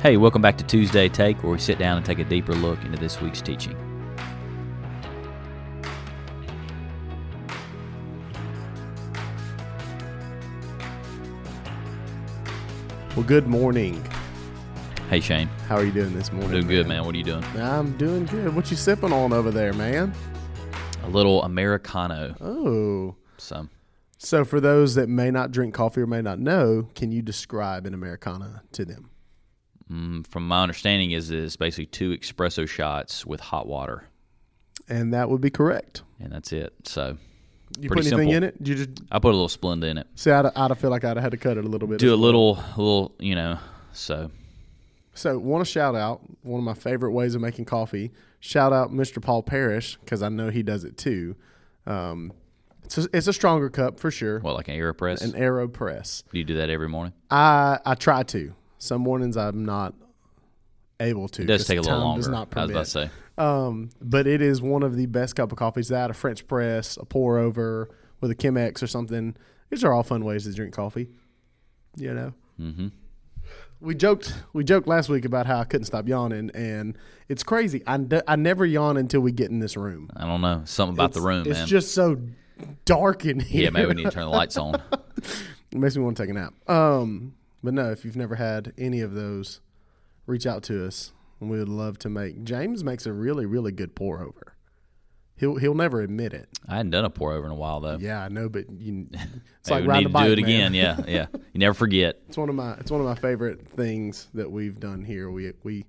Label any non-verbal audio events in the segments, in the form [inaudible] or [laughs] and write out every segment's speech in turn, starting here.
Hey, welcome back to Tuesday Take, where we sit down and take a deeper look into this week's teaching. Well, good morning. Hey, Shane. How are you doing this morning? Doing good, man. What are you doing? I'm doing good. What you sipping on over there, man? A little Americano. Oh. Some. So, for those that may not drink coffee or may not know, can you describe an Americano to them? Mm, from my understanding, is it's basically two espresso shots with hot water, And that would be correct. and that's it. So, You put anything simple. in it? You just I put a little Splenda in it. see. I'd, I'd feel like I'd have had to cut it a little bit. Do a as well. little, little, you know. So, So, want to shout out one of my favorite ways of making coffee. Shout out Mr. Paul Parrish because I know he does it too. Um, it's a, it's a stronger cup for sure. what, like an Aeropress? An Aeropress. Do you do that every morning? I I try to. Some mornings I'm not able to. It does take a little longer. Does not I was about to say. Um, but it is one of the best cup of coffees. That a French press, a pour over with a Chemex or something. These are all fun ways to drink coffee. You know. Mm-hmm. We joked we joked last week about how I couldn't stop yawning, and it's crazy. I, d- I never yawn until we get in this room. I don't know. Something about the room, It's man. just so dark in here. yeah, maybe we need to turn the lights on. [laughs] It makes me want to take a nap. Um, but no, if you've never had any of those, reach out to us. and We would love to make. James makes a really, really good pour over. He'll he'll never admit it. I hadn't done a pour over in a while though. Yeah, I know, but you, [laughs] it's like riding need to bike, do it man. again. Yeah, yeah. [laughs] You never forget. It's one of my it's one of my favorite things that we've done here. We we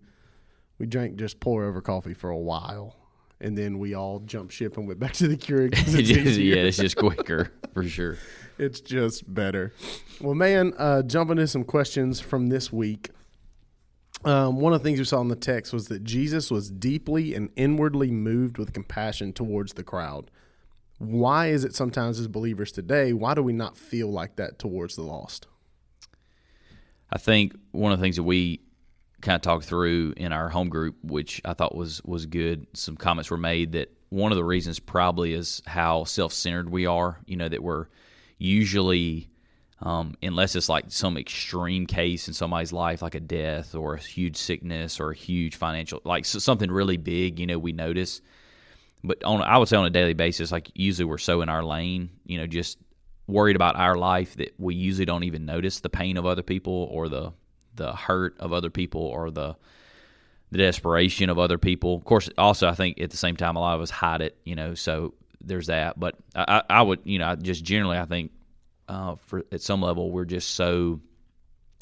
we drank just pour over coffee for a while, and then we all jumped ship and went back to the Keurig. [laughs] it's yeah, it's just quicker for sure. It's just better. Well, man, uh, jumping into some questions from this week. Um, one of the things we saw in the text was that Jesus was deeply and inwardly moved with compassion towards the crowd. Why is it sometimes as believers today, why do we not feel like that towards the lost? I think one of the things that we kind of talked through in our home group, which I thought was was good. Some comments were made that one of the reasons probably is how self centered we are. You know that we're usually, um, unless it's like some extreme case in somebody's life, like a death or a huge sickness or a huge financial, like so- something really big. You know, we notice. But on, I would say on a daily basis, like usually we're so in our lane, you know, just worried about our life that we usually don't even notice the pain of other people or the the hurt of other people or the the desperation of other people. Of course, also I think at the same time a lot of us hide it, you know. So there's that. But I, I would, you know, just generally I think uh, for at some level we're just so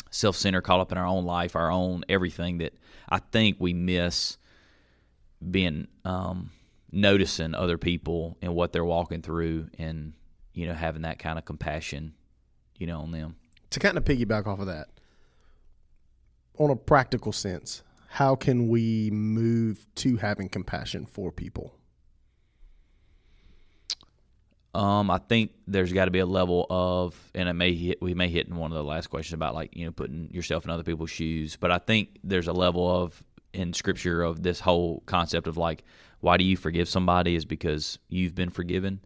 self-centered, caught up in our own life, our own everything that I think we miss being um, noticing other people and what they're walking through, and you know having that kind of compassion, you know, on them. To kind of piggyback off of that, on a practical sense, how can we move to having compassion for people? Um, I think there's got to be a level of, and it may hit, we may hit in one of the last questions about like you know putting yourself in other people's shoes, but I think there's a level of in Scripture of this whole concept of like why do you forgive somebody is because you've been forgiven,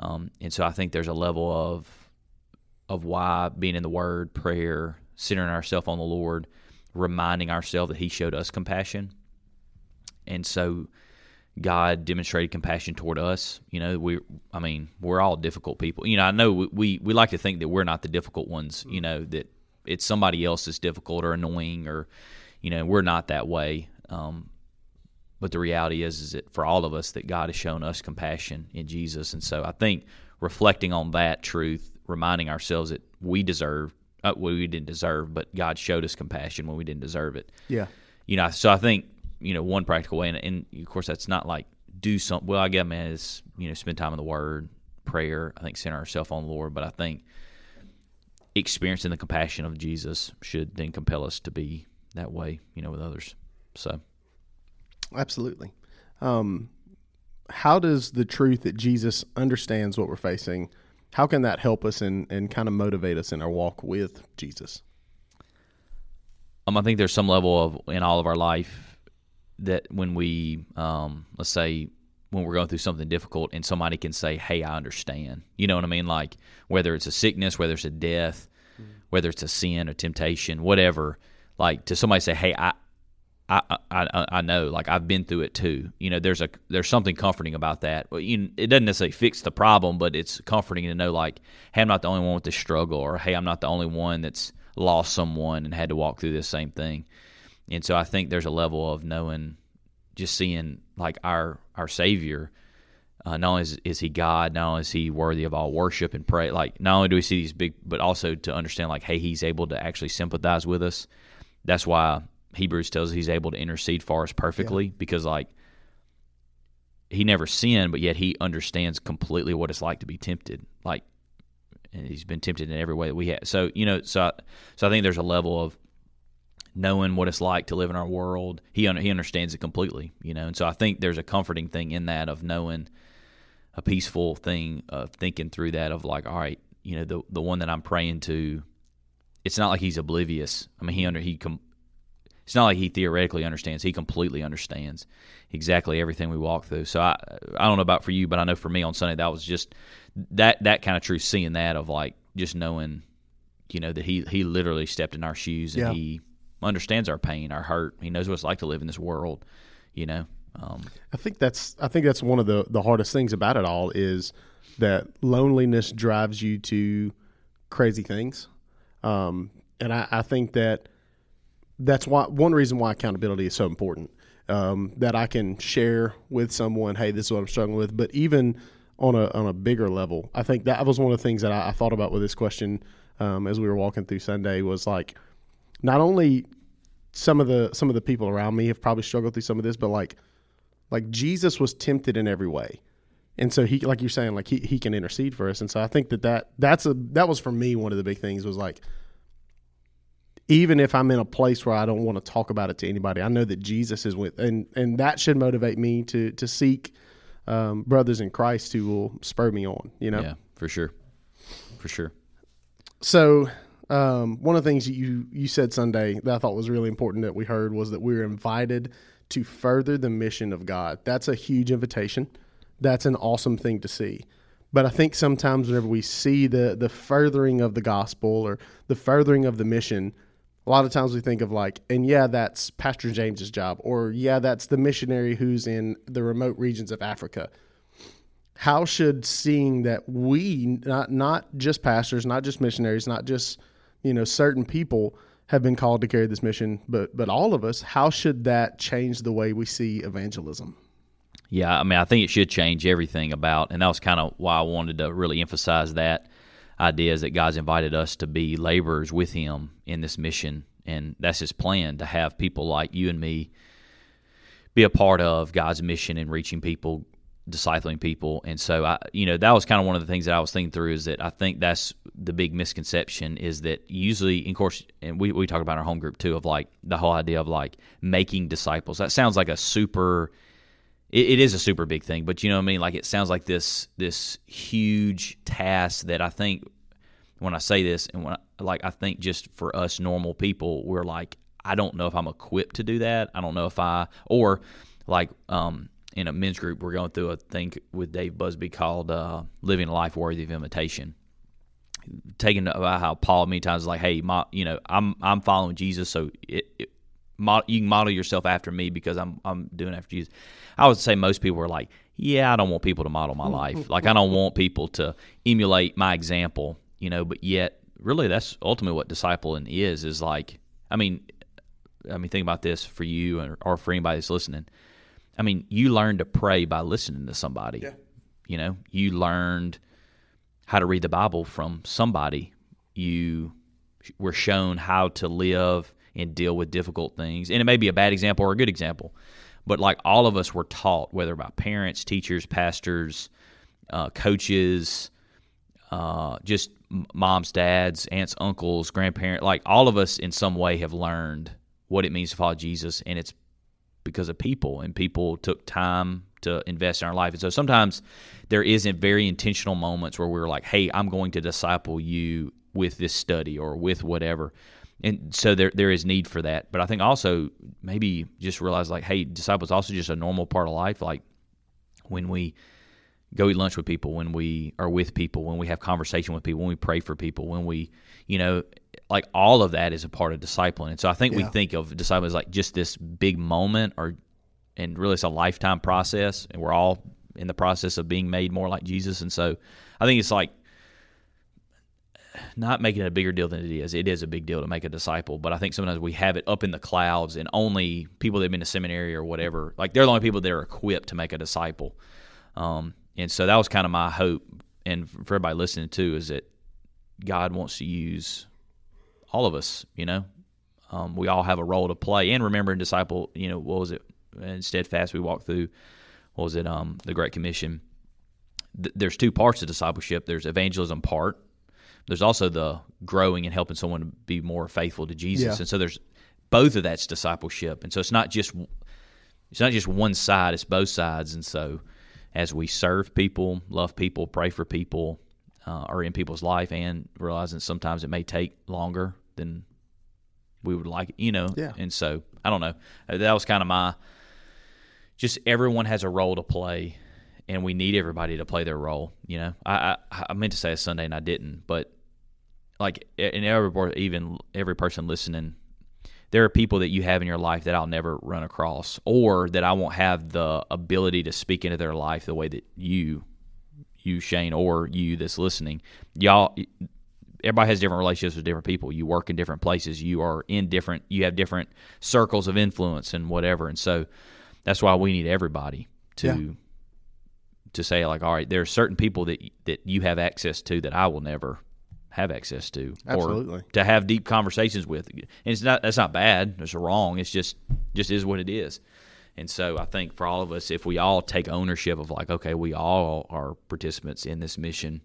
um, and so I think there's a level of of why being in the Word, prayer, centering ourselves on the Lord, reminding ourselves that He showed us compassion, and so God demonstrated compassion toward us. You know, we, I mean, we're all difficult people. You know, I know we, we, we like to think that we're not the difficult ones, you know, that it's somebody else that's difficult or annoying or, you know, we're not that way. Um, but the reality is, is that for all of us, that God has shown us compassion in Jesus. And so I think reflecting on that truth, reminding ourselves that we deserve, uh, well, we didn't deserve, but God showed us compassion when we didn't deserve it Yeah. you know, so I think you know one practical way, and, and of course that's not like do something. Well, I guess man is you know spend time in the Word, prayer. I think center ourselves on the Lord, but I think experiencing the compassion of Jesus should then compel us to be that way, you know, with others. So Absolutely. Um, how does the truth that Jesus understands what we're facing, how can that help us and, and kind of motivate us in our walk with Jesus? Um, I think there's some level of in all of our life that when we, um, let's say, when we're going through something difficult, and somebody can say, "Hey, I understand." You know what I mean? Like whether it's a sickness, whether it's a death, whether it's a sin, a temptation, whatever. like to somebody say, "Hey, I." I, I I know, like I've been through it too. You know, there's a there's something comforting about that. But you, it doesn't necessarily fix the problem, but it's comforting to know, like, hey, I'm not the only one with this struggle, or hey, I'm not the only one that's lost someone and had to walk through this same thing. And so I think there's a level of knowing, just seeing like our our Savior. Uh, not only is, is he God, not only is he worthy of all worship and pray. Like not only do we see these big, but also to understand like, hey, he's able to actually sympathize with us. That's why Hebrews tells us he's able to intercede for us perfectly yeah. because like he never sinned, but yet he understands completely what it's like to be tempted. Like and he's been tempted in every way that we have. So you know, so so I think there's a level of knowing what it's like to live in our world. He he understands it completely, you know, and so I think there's a comforting thing in that of knowing a peaceful thing of thinking through that of like, all right, you know, the the one that I'm praying to, it's not like he's oblivious. I mean, he under he com- it's not like he theoretically understands. He completely understands exactly everything we walk through. So I I don't know about for you, but I know for me on Sunday that was just that that kind of truth. Seeing that of like just knowing, you know, that he he literally stepped in our shoes and yeah. he understands our pain, our hurt. He knows what it's like to live in this world. You know. Um, I think that's I think that's one of the the hardest things about it all is that loneliness drives you to crazy things, um, and I, I think that that's why one reason why accountability is so important. Um, that I can share with someone, hey, this is what I'm struggling with. But even on a on a bigger level, I think that was one of the things that I, I thought about with this question um, as we were walking through Sunday was like, not only some of the some of the people around me have probably struggled through some of this, but like like Jesus was tempted in every way. And so he, like you're saying, like he, he can intercede for us. And so I think that, that that's a, that was for me, one of the big things was like, even if I'm in a place where I don't want to talk about it to anybody, I know that Jesus is with, and and that should motivate me to to seek um, brothers in Christ who will spur me on. You know, yeah, for sure, for sure. So um, one of the things that you you said Sunday that I thought was really important that we heard was that we were invited to further the mission of God. That's a huge invitation. That's an awesome thing to see. But I think sometimes whenever we see the the furthering of the gospel or the furthering of the mission, a lot of times we think of like, and yeah, that's Pastor James's job, or yeah, that's the missionary who's in the remote regions of Africa. How should seeing that we not not just pastors, not just missionaries, not just you know certain people have been called to carry this mission, but but all of us, how should that change the way we see evangelism? Yeah, I mean, I think it should change everything about, and that was kind of why I wanted to really emphasize that idea is that God's invited us to be laborers with Him in this mission, and that's His plan to have people like you and me be a part of God's mission in reaching people, discipling people. And so, I, you know, that was kind of one of the things that I was thinking through is that I think that's the big misconception is that usually, of course, and we we talk about our home group too of like the whole idea of like making disciples. That sounds like a super it, it is a super big thing, but you know what I mean. Like it sounds like this this huge task that I think when I say this and when I, like I think just for us normal people, we're like I don't know if I'm equipped to do that. I don't know if I or like um, in a men's group we're going through a thing with Dave Busby called uh, living a life worthy of imitation. Taking about how Paul many times is like, hey, my, you know, I'm I'm following Jesus, so it, it, you can model yourself after me because I'm I'm doing after Jesus. I would say most people are like, yeah, I don't want people to model my life. [laughs] Like I don't want people to emulate my example, you know. But yet, really, that's ultimately what discipling is. Is like, I mean, I mean, think about this for you or, or for anybody that's listening. I mean, you learned to pray by listening to somebody. Yeah. You know, you learned how to read the Bible from somebody. You were shown how to live and deal with difficult things. And it may be a bad example or a good example, but like all of us were taught, whether by parents, teachers, pastors, uh, coaches, uh, just moms, dads, aunts, uncles, grandparents, like all of us in some way have learned what it means to follow Jesus, and it's because of people, and people took time to invest in our life. And so sometimes there isn't very intentional moments where we're like, "Hey, I'm going to disciple you with this study or with whatever." and so there there is need for that. But I think also maybe just realize like, hey, disciples also just a normal part of life. Like when we go eat lunch with people, when we are with people, when we have conversation with people, when we pray for people, when we, you know, like all of that is a part of discipling. And so I think we think of discipling as like just this big moment or and really it's a lifetime process and we're all in the process of being made more like Jesus. And so I think it's like not making it a bigger deal than it is. It is a big deal to make a disciple, but I think sometimes we have it up in the clouds and only people that have been to seminary or whatever, like they're the only people that are equipped to make a disciple. Um, and so that was kind of my hope. And for everybody listening too, is that God wants to use all of us, you know, um, we all have a role to play. And remember in disciple, you know, what was it? In steadfast, we walked through, what was it? Um, the Great Commission. Th- there's two parts of discipleship. There's evangelism part. There's also the growing and helping someone to be more faithful to Jesus. Yeah. And so there's both of that's discipleship. And so it's not just it's not just one side; it's both sides. And so as we serve people, love people, pray for people, uh, are in people's life, and realizing sometimes it may take longer than we would like, you know. Yeah. And so I don't know. Uh, That was kind of my. Just everyone has a role to play, and we need everybody to play their role. You know, I I, I meant to say a Sunday and I didn't, but like in every even every person listening, there are people that you have in your life that I'll never run across, or that I won't have the ability to speak into their life the way that you, you Shane, or you that's listening, y'all. Everybody has different relationships with different people. You work in different places. You are in different. You have different circles of influence and whatever. And so that's why we need everybody to Yeah. to say like, all right, there are certain people that that you have access to that I will never have access to, Absolutely. or to have deep conversations with. And it's not that's not bad. It's wrong. It's just just is what it is. And so I think for all of us, if we all take ownership of like, okay, we all are participants in this mission.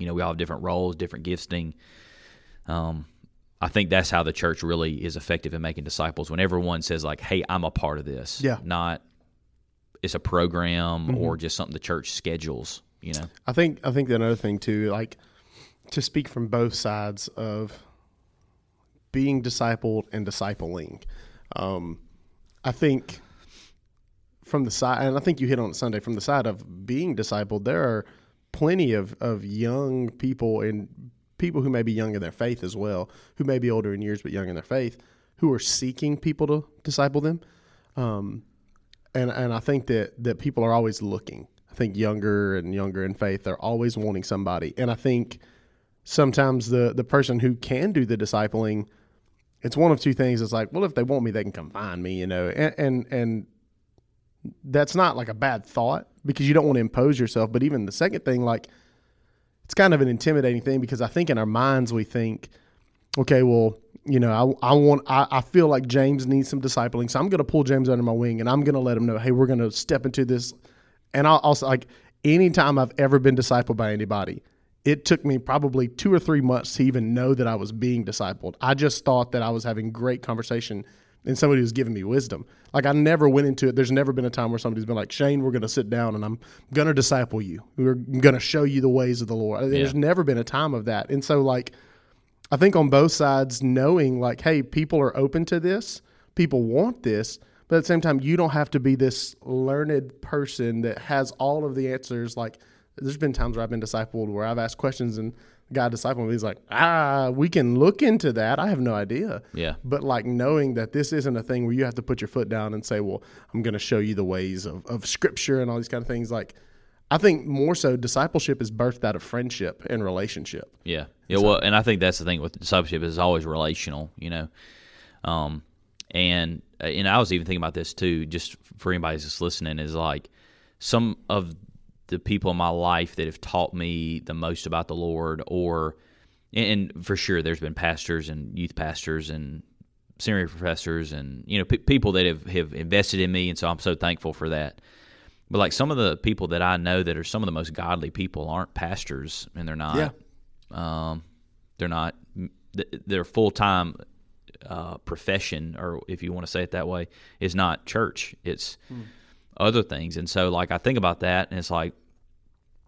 You know, we all have different roles, different gifting. Um, I think that's how the church really is effective in making disciples. When everyone says like, "Hey, I'm a part of this," Yeah. Mm-hmm. not it's a program or just something the church schedules. You know, I think I think another thing too, like to speak from both sides of being discipled and discipling. Um, I think from the side, and I think you hit on it Sunday. From the side of being discipled, there are plenty of of young people and people who may be young in their faith as well, who may be older in years but young in their faith, who are seeking people to disciple them. Um, and and I think that that people are always looking. I think younger and younger in faith are always wanting somebody, and I think sometimes the the person who can do the discipling, it's one of two things. It's like, well, if they want me, they can come find me, you know, and and and that's not like a bad thought because you don't want to impose yourself. But even the second thing, like, it's kind of an intimidating thing because I think in our minds we think, okay, well, you know, I, I want, I, I feel like James needs some discipling, so I'm going to pull James under my wing and I'm going to let him know, hey, we're going to step into this. And I'll also like anytime I've ever been discipled by anybody, it took me probably two or three months to even know that I was being discipled. I just thought that I was having great conversation and somebody who's giving me wisdom. Like I never went into it. There's never been a time where somebody's been like, Shane, we're going to sit down and I'm going to disciple you. We're going to show you the ways of the Lord. There's Yeah. never been a time of that. And so like, I think on both sides, knowing like, hey, people are open to this, people want this, but at the same time, you don't have to be this learned person that has all of the answers. Like, there's been times where I've been discipled where I've asked questions and guy discipling me, he's like, ah, we can look into that. I have no idea. Yeah. But like knowing that this isn't a thing where you have to put your foot down and say, well, I'm going to show you the ways of, of scripture and all these kind of things. Like, I think more so discipleship is birthed out of friendship and relationship. Yeah, yeah. Well, and I think that's the thing with discipleship is always relational. You know, um, and uh, and I was even thinking about this too. Just for anybody that's listening, is like some of the people in my life that have taught me the most about the Lord, or and for sure, there's been pastors and youth pastors and seminary professors and you know pe- people that have have invested in me, and so I'm so thankful for that. But like some of the people that I know that are some of the most godly people aren't pastors, and they're not. Yeah. Um, they're not. Their full time uh, profession, or if you want to say it that way, is not church. It's other things. And so, like, I think about that, and it's like,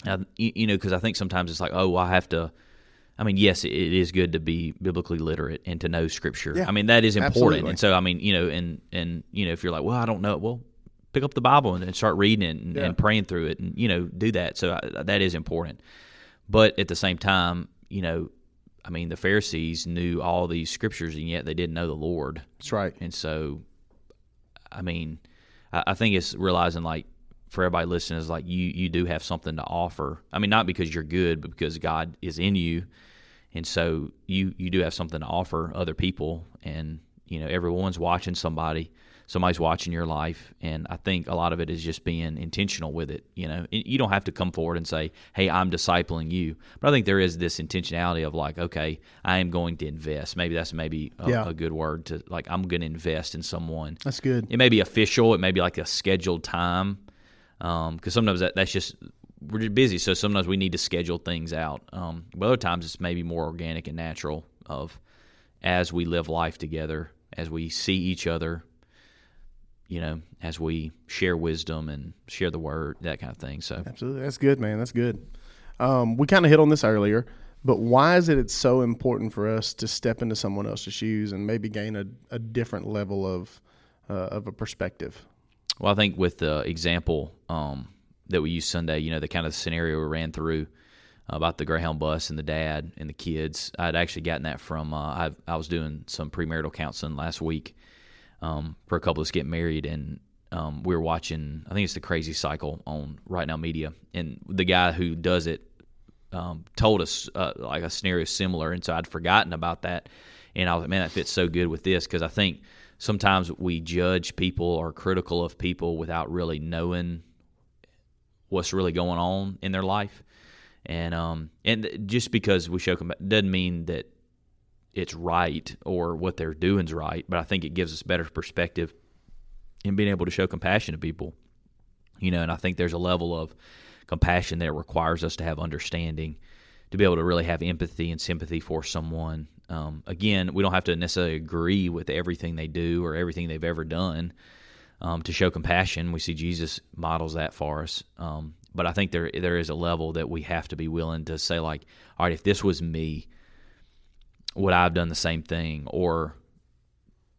uh, you, you know, because I think sometimes it's like, oh, I have to. I mean, yes, it, it is good to be biblically literate and to know Scripture. Yeah, I mean, that is important. absolutely. And so, I mean, you know, and and you know, if you're like, well, I don't know, well, pick up the Bible and, and start reading it and, Yeah. and praying through it, and you know, do that. So I, that is important. But at the same time, you know, I mean, the Pharisees knew all these scriptures, and yet they didn't know the Lord. That's right. And so, I mean, I, I think it's realizing like for everybody listening is like you you do have something to offer. I mean, not because you're good, but because God is in you, and so you you do have something to offer other people, and you know everyone's watching somebody. Somebody's watching your life. And i think a lot of it is just being intentional with it you know. You don't have to come forward and say hey i'm discipling you. But i think there is this intentionality of like okay i am going to invest. Maybe that's maybe a, Yeah. a good word to like i'm going to invest in someone. That's good. it may be official. It may be like a scheduled time because sometimes that, that's just we're busy so sometimes we need to schedule things out um, but other times it's maybe more organic and natural of as we live life together as we see each other you know as we share wisdom and share the word that kind of thing so Absolutely. That's good, man. That's good. Um, we kind of hit on this earlier, but why is it it's so important for us to step into someone else's shoes and maybe gain a, a different level of uh, of a perspective? Well, I think with the example um, that we used Sunday, you know, the kind of scenario we ran through about the Greyhound bus and the dad and the kids, I'd actually gotten that from, uh, I, I was doing some premarital counseling last week um, for a couple that's getting married, and um, we were watching, I think it's the Crazy Cycle on RightNow Media, and the guy who does it um, told us uh, like a scenario similar, and so I'd forgotten about that, and I was like, man, that fits so good with this because I think sometimes we judge people or critical of people without really knowing what's really going on in their life, and um, and just because we show them doesn't mean that it's right or what they're doing is right, but I think it gives us better perspective in being able to show compassion to people, you know, and I think there's a level of compassion that requires us to have understanding to be able to really have empathy and sympathy for someone. Um, again, we don't have to necessarily agree with everything they do or everything they've ever done um, to show compassion. We see Jesus models that for us. Um, but I think there there is a level that we have to be willing to say, like, all right, if this was me, would I have done the same thing? Or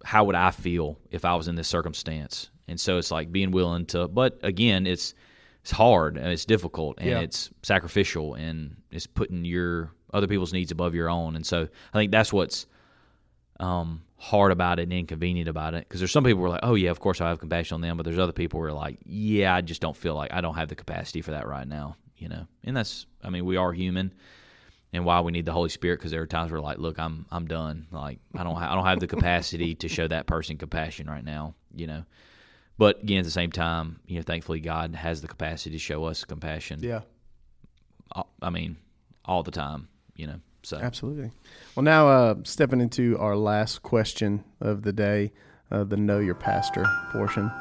how would I feel if I was in this circumstance? And so it's like being willing to, but again, it's it's hard and it's difficult and Yeah. it's sacrificial and it's putting your other people's needs above your own. And so I think that's what's um, hard about it and inconvenient about it because there's some people who are like, oh yeah, of course I have compassion on them, but there's other people who are like, yeah, I just don't feel like I don't have the capacity for that right now, you know. And that's, I mean, we are human, and why we need the Holy Spirit because there are times where like, look, I'm I'm done, like I don't ha- I don't have the capacity to show that person compassion right now, you know. But again, at the same time, you know, thankfully God has the capacity to show us compassion. Yeah, uh, I mean, all the time, you know. So absolutely. Well, now uh, stepping into our last question of the day, uh, the Know Your Pastor portion.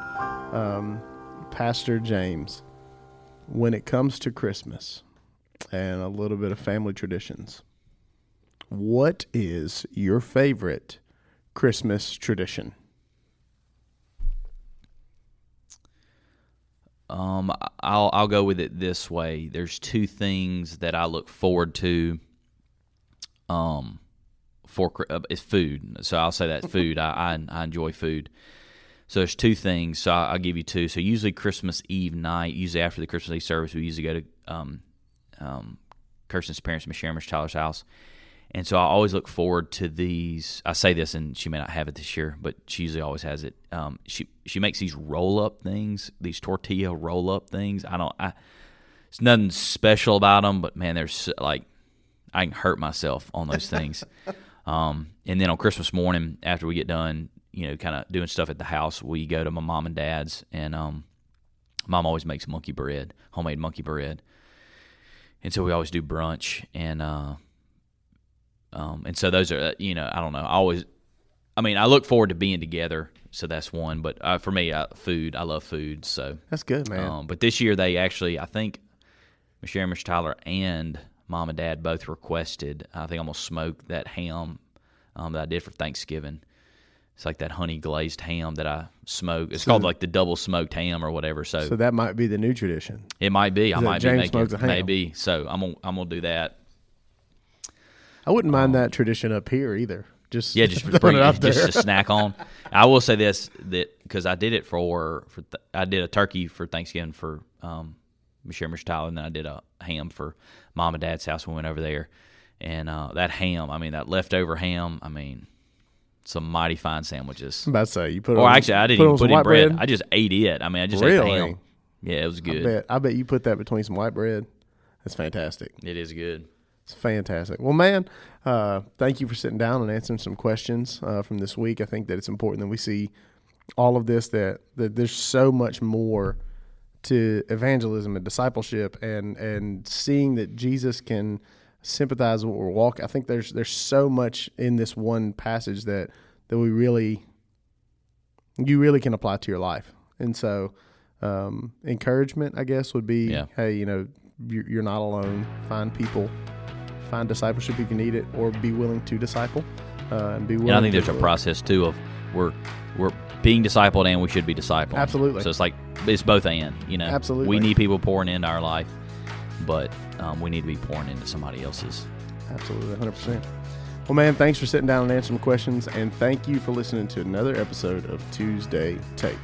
Um, Pastor James, when it comes to Christmas and a little bit of family traditions, what is your favorite Christmas tradition? Um, I'll I'll go with it this way. There's two things that I look forward to. Um, for uh, it's food. So I'll say that food. I, I I enjoy food. So there's two things. So I'll, give you two. So usually Christmas Eve night, usually after the Christmas Eve service, we usually go to um, um, Kirsten's parents, Miss Sharon, Miss Tyler's house. And so I always look forward to these. I say this, and she may not have it this year, but she usually always has it. Um, she she makes these roll up things, these tortilla roll up things. I don't. I it's nothing special about them, but man, there's like I can hurt myself on those things. [laughs] um, and then on Christmas morning, after we get done, you know, kind of doing stuff at the house, we go to my mom and dad's, and um, mom always makes monkey bread, homemade monkey bread, and so we always do brunch, and uh, um, and so those are, uh, you know, I don't know, I always, I mean, I look forward to being together, so that's one. But uh, for me, uh, food, I love food, so. That's good, man. Um, but this year they actually, I think, Michelle, Mr. Tyler, and mom and dad both requested. I think I'm gonna smoke that ham um, that I did for Thanksgiving. It's like that honey glazed ham that I smoke. It's So- called like the double smoked ham or whatever. So, so that might be the new tradition. it might be. I might James be making smokes a maybe. So I'm gonna I'm gonna do that. I wouldn't mind that tradition up here either. Just Um, Yeah, just [laughs] bring it out there. just to snack on. [laughs] I will say this that because I did it for for th- I did a turkey for Thanksgiving for um, Michelle Mr. Tyler, and then I did a ham for mom and dad's house. when We went over there, and uh, that ham. I mean, that leftover ham. I mean, some mighty fine sandwiches. I'm about to say you put. it Or on- actually, I didn't put even put in white bread. I just ate it. I mean, I just ate the ham. Yeah, it was I good. bet. I bet you put that between some white bread. That's fantastic. It is good. It's fantastic. Well, man, uh, thank you for sitting down and answering some questions uh, from this week. I think that it's important that we see all of this. That that there's so much more to evangelism and discipleship, and and seeing that Jesus can sympathize with what we're walking. I think there's there's so much in this one passage that that we really you really can apply to your life, and so. Um, encouragement, I guess, would be, Yeah. hey, you know, you're, not alone. Find people, find discipleship if you need it, or be willing to disciple, uh, and be willing. And I think there's a process too of we're we're being discipled and we should be discipled. Absolutely. So it's like it's both and. You know, Absolutely. We need people pouring into our life, but um, we need to be pouring into somebody else's. Absolutely, 100%. Well, man, thanks for sitting down and answering questions, and thank you for listening to another episode of Tuesday Take.